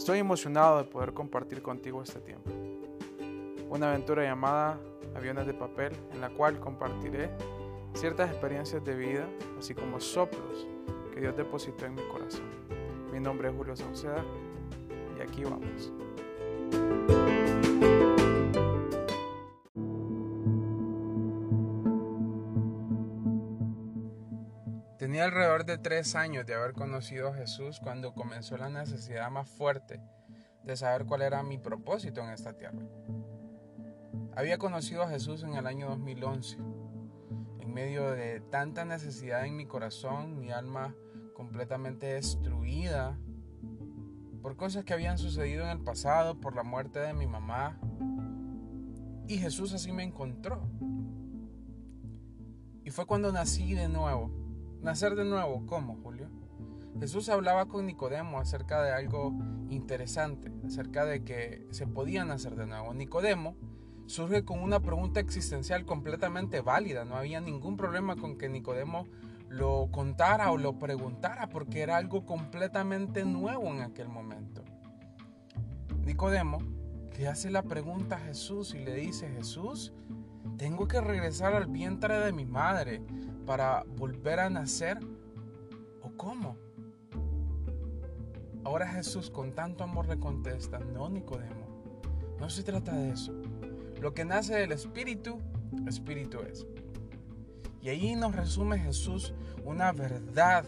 Estoy emocionado de poder compartir contigo este tiempo. Una aventura llamada Aviones de Papel en la cual compartiré ciertas experiencias de vida, así como soplos que Dios depositó en mi corazón. Mi nombre es Julio Sauceda y aquí vamos. Tenía alrededor de tres años de haber conocido a Jesús cuando comenzó la necesidad más fuerte de saber cuál era mi propósito en esta tierra. Había conocido a Jesús en el año 2011. En medio de tanta necesidad en mi corazón, mi alma completamente destruida por cosas que habían sucedido en el pasado, por la muerte de mi mamá. Y Jesús así me encontró. Y fue cuando nací de nuevo Nacer de nuevo, ¿cómo, Julio? Jesús hablaba con Nicodemo acerca de algo interesante, acerca de que se podía nacer de nuevo. Nicodemo surge con una pregunta existencial completamente válida. No había ningún problema con que Nicodemo lo contara o lo preguntara porque era algo completamente nuevo en aquel momento. Nicodemo le hace la pregunta a Jesús y le dice, Jesús, tengo que regresar al vientre de mi madre para volver a nacer? ¿O cómo? Ahora Jesús con tanto amor le contesta, no Nicodemo, no se trata de eso. Lo que nace del Espíritu, Espíritu es. Y ahí nos resume Jesús una verdad,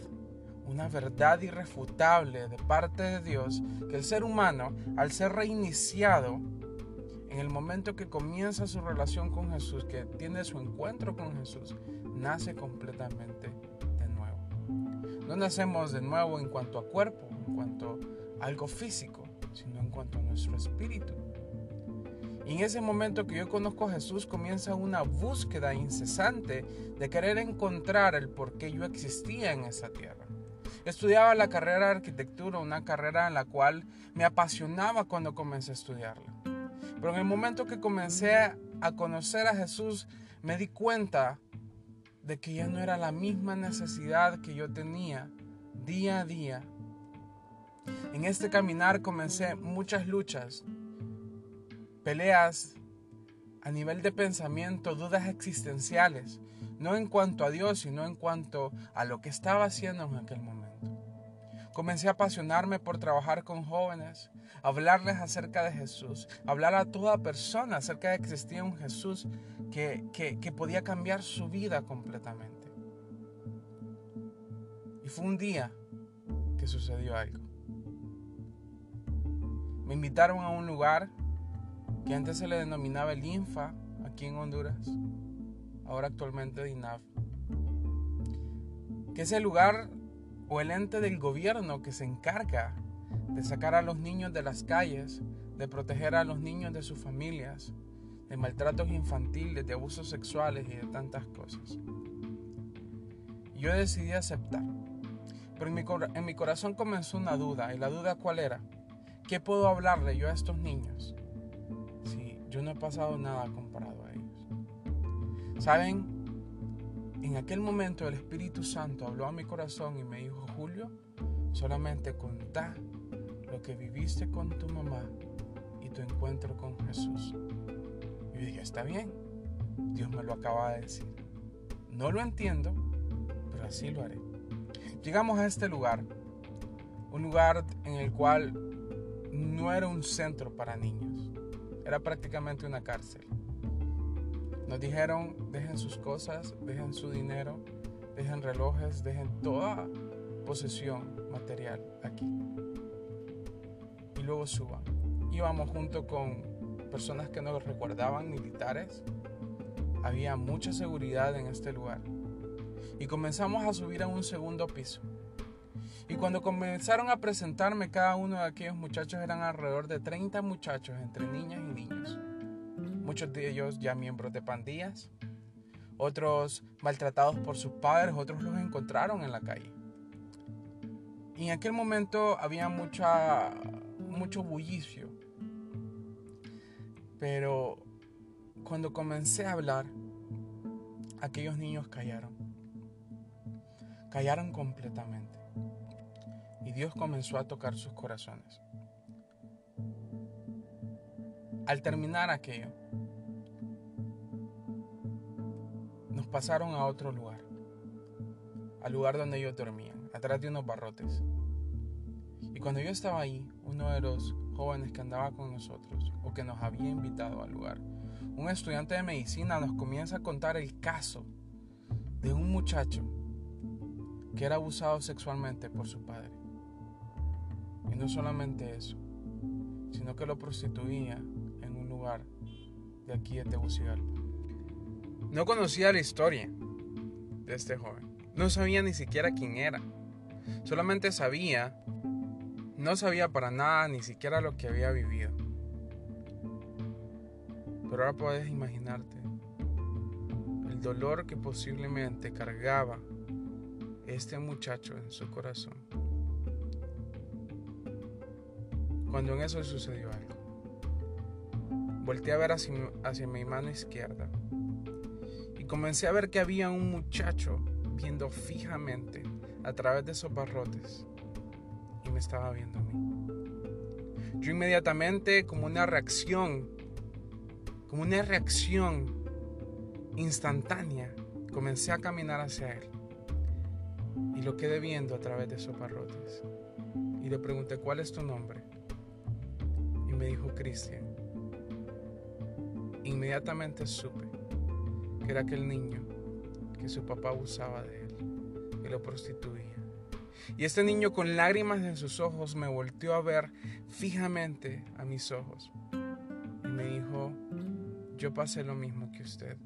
una verdad irrefutable de parte de Dios, que el ser humano, al ser reiniciado, en el momento que comienza su relación con Jesús, que tiene su encuentro con Jesús, nace completamente de nuevo. No nacemos de nuevo en cuanto a cuerpo, en cuanto a algo físico, sino en cuanto a nuestro espíritu. Y en ese momento que yo conozco a Jesús comienza una búsqueda incesante de querer encontrar el por qué yo existía en esa tierra. Estudiaba la carrera de arquitectura, una carrera en la cual me apasionaba cuando comencé a estudiarla. Pero en el momento que comencé a conocer a Jesús, me di cuenta de que ya no era la misma necesidad que yo tenía día a día. En este caminar comencé muchas luchas, peleas a nivel de pensamiento, dudas existenciales, no en cuanto a Dios, sino en cuanto a lo que estaba haciendo en aquel momento. Comencé a apasionarme por trabajar con jóvenes, hablarles acerca de Jesús, hablar a toda persona acerca de que existía un Jesús que, que podía cambiar su vida completamente. Y fue un día que sucedió algo. Me invitaron a un lugar que antes se le denominaba el INFA aquí en Honduras, ahora actualmente DINAF. Que ese lugar o el ente del gobierno que se encarga de sacar a los niños de las calles, de proteger a los niños de sus familias, de maltratos infantiles, de abusos sexuales y de tantas cosas. Yo decidí aceptar, pero en mi, en mi corazón comenzó una duda, y la duda cuál era, ¿qué puedo hablarle yo a estos niños si yo no he pasado nada comparado a ellos? ¿Saben? En aquel momento el Espíritu Santo habló a mi corazón y me dijo, Julio, solamente contá lo que viviste con tu mamá y tu encuentro con Jesús. Y yo dije, está bien, Dios me lo acaba de decir. No lo entiendo, pero así lo haré. Llegamos a este lugar, un lugar en el cual no era un centro para niños, era prácticamente una cárcel. Nos dijeron, dejen sus cosas, dejen su dinero, dejen relojes, dejen toda posesión material aquí. Y luego suban. Íbamos junto con personas que nos recordaban, militares. Había mucha seguridad en este lugar. Y comenzamos a subir a un segundo piso. Y cuando comenzaron a presentarme cada uno de aquellos muchachos eran alrededor de 30 muchachos entre niñas y niños muchos de ellos ya miembros de pandillas, otros maltratados por sus padres, otros los encontraron en la calle. Y en aquel momento había mucha, mucho bullicio. Pero cuando comencé a hablar, aquellos niños callaron. Callaron completamente. Y Dios comenzó a tocar sus corazones. Al terminar aquello, nos pasaron a otro lugar, al lugar donde ellos dormían, atrás de unos barrotes. Y cuando yo estaba ahí, uno de los jóvenes que andaba con nosotros o que nos había invitado al lugar, un estudiante de medicina nos comienza a contar el caso de un muchacho que era abusado sexualmente por su padre. Y no solamente eso, sino que lo prostituía de aquí de Tegucigalpa. No conocía la historia de este joven. No sabía ni siquiera quién era. Solamente sabía, no sabía para nada ni siquiera lo que había vivido. Pero ahora puedes imaginarte el dolor que posiblemente cargaba este muchacho en su corazón. Cuando en eso sucedió algo. Volté a ver hacia, mi mano izquierda y comencé a ver que había un muchacho viendo fijamente a través de esos barrotes y me estaba viendo a mí. Yo inmediatamente, como una reacción, como una reacción instantánea, comencé a caminar hacia él y lo quedé viendo a través de esos barrotes. Y le pregunté, ¿cuál es tu nombre? Y me dijo, Cristian. Inmediatamente supe que era aquel niño que su papá abusaba de él y lo prostituía. Y este niño con lágrimas en sus ojos me volteó a ver fijamente a mis ojos y me dijo, yo pasé lo mismo que usted.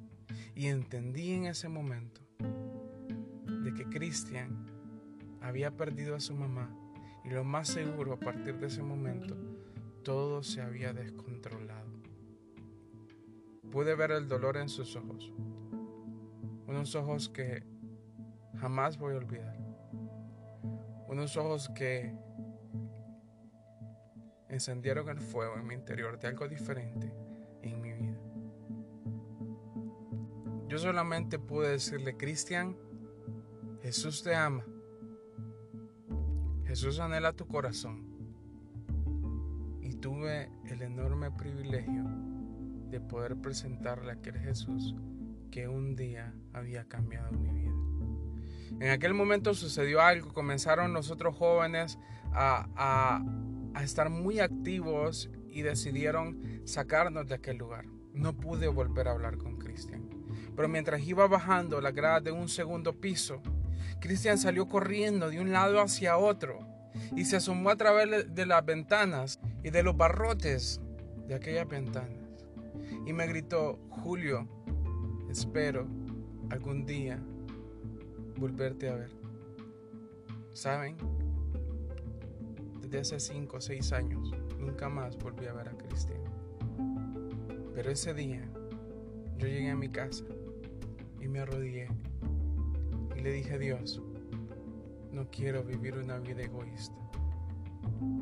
Y entendí en ese momento de que Cristian había perdido a su mamá y lo más seguro a partir de ese momento todo se había descontrolado. Pude ver el dolor en sus ojos, unos ojos que jamás voy a olvidar, unos ojos que encendieron el fuego en mi interior de algo diferente en mi vida. Yo solamente pude decirle, Cristian, Jesús te ama. Jesús anhela tu corazón. Y tuve el enorme privilegio de poder presentarle a aquel Jesús que un día había cambiado mi vida. En aquel momento sucedió algo, comenzaron los otros jóvenes a, a, a estar muy activos y decidieron sacarnos de aquel lugar. No pude volver a hablar con Cristian. Pero mientras iba bajando la grada de un segundo piso, Cristian salió corriendo de un lado hacia otro y se asomó a través de las ventanas y de los barrotes de aquellas ventanas. Y me gritó, Julio, espero algún día volverte a ver. ¿Saben? Desde hace cinco o seis años nunca más volví a ver a Cristian. Pero ese día yo llegué a mi casa y me arrodillé y le dije, Dios, no quiero vivir una vida egoísta.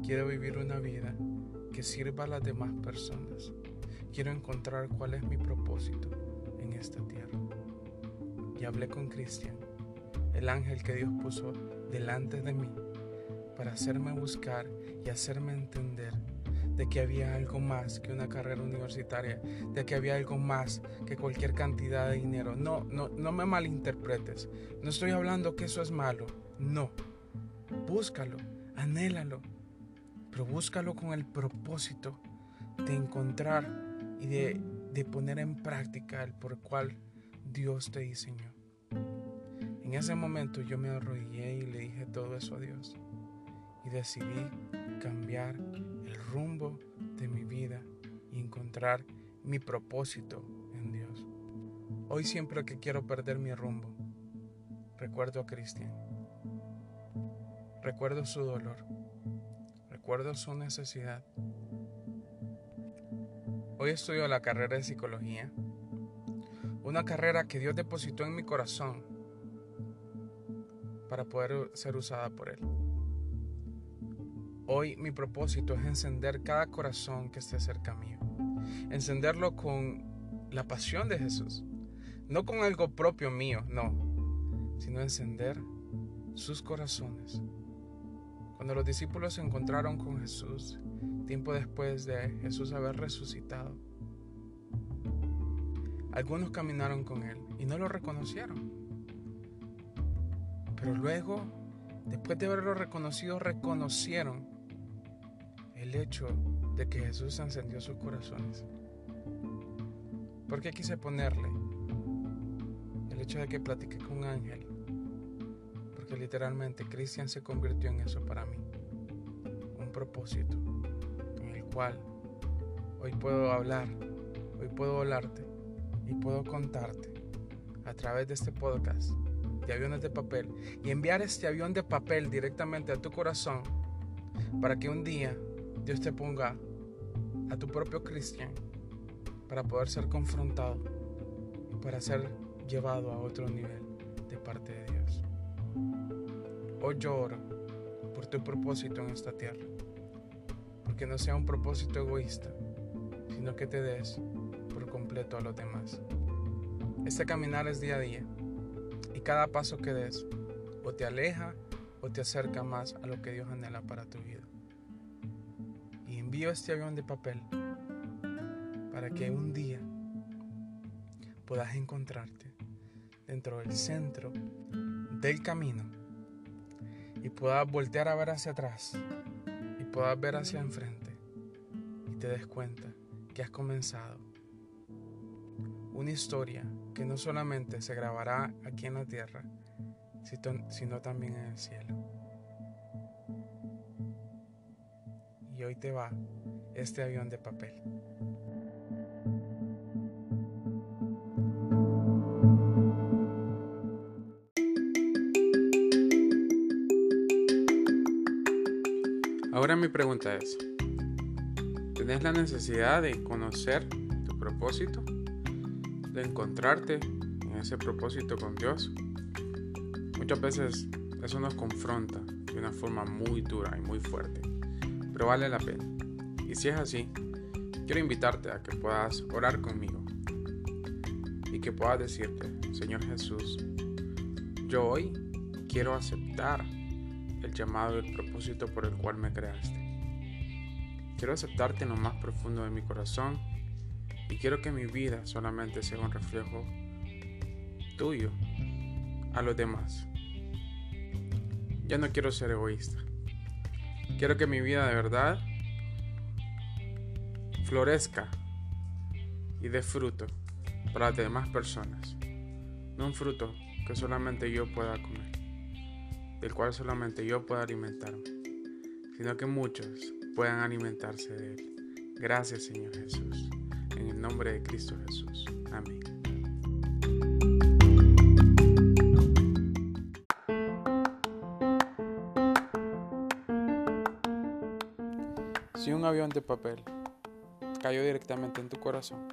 Quiero vivir una vida que sirva a las demás personas. Quiero encontrar cuál es mi propósito en esta tierra. Y hablé con Cristian, el ángel que Dios puso delante de mí, para hacerme buscar y hacerme entender de que había algo más que una carrera universitaria, de que había algo más que cualquier cantidad de dinero. No, no, no me malinterpretes. No estoy hablando que eso es malo. No. Búscalo, anhélalo, pero búscalo con el propósito de encontrar y de, de poner en práctica el por cual Dios te diseñó. En ese momento yo me arrodillé y le dije todo eso a Dios y decidí cambiar el rumbo de mi vida y encontrar mi propósito en Dios. Hoy siempre que quiero perder mi rumbo, recuerdo a Cristian. Recuerdo su dolor. Recuerdo su necesidad. Hoy estudio la carrera de psicología. Una carrera que Dios depositó en mi corazón para poder ser usada por Él. Hoy mi propósito es encender cada corazón que esté cerca mío. Encenderlo con la pasión de Jesús. No con algo propio mío, no. Sino encender sus corazones. Cuando los discípulos se encontraron con Jesús, tiempo después de Jesús haber resucitado. Algunos caminaron con él y no lo reconocieron. Pero luego, después de haberlo reconocido, reconocieron el hecho de que Jesús encendió sus corazones. ¿Por qué quise ponerle el hecho de que platiqué con un ángel? Porque literalmente Cristian se convirtió en eso para mí. Un propósito hoy puedo hablar, hoy puedo hablarte y puedo contarte a través de este podcast de aviones de papel y enviar este avión de papel directamente a tu corazón para que un día Dios te ponga a tu propio cristian para poder ser confrontado y para ser llevado a otro nivel de parte de Dios. Hoy yo oro por tu propósito en esta tierra, porque no sea un propósito egoísta, sino que te des por completo a los demás. Este caminar es día a día y cada paso que des o te aleja o te acerca más a lo que Dios anhela para tu vida envío este avión de papel para que un día puedas encontrarte dentro del centro del camino y puedas voltear a ver hacia atrás y puedas ver hacia enfrente y te des cuenta que has comenzado una historia que no solamente se grabará aquí en la tierra, sino también en el cielo. y hoy te va este avión de papel. Mi pregunta es, ¿tenés la necesidad de conocer tu propósito? ¿De encontrarte en ese propósito con Dios? Muchas veces eso nos confronta de una forma muy dura y muy fuerte pero vale la pena. Y si es así, quiero invitarte a que puedas orar conmigo y que puedas decirte, Señor Jesús, yo hoy quiero aceptar el llamado y el propósito por el cual me creaste. Quiero aceptarte en lo más profundo de mi corazón y quiero que mi vida solamente sea un reflejo tuyo a los demás. Ya no quiero ser egoísta. Quiero que mi vida de verdad florezca y dé fruto para las demás personas. No un fruto que solamente yo pueda comer, del cual solamente yo pueda alimentarme, sino que muchos puedan alimentarse de él. Gracias Señor Jesús. En el nombre de Cristo Jesús. Amén. Si un avión de papel cayó directamente en tu corazón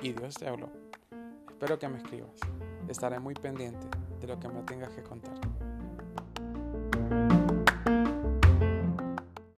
y Dios te habló, espero que me escribas. Estaré muy pendiente de lo que me tengas que contar. thank you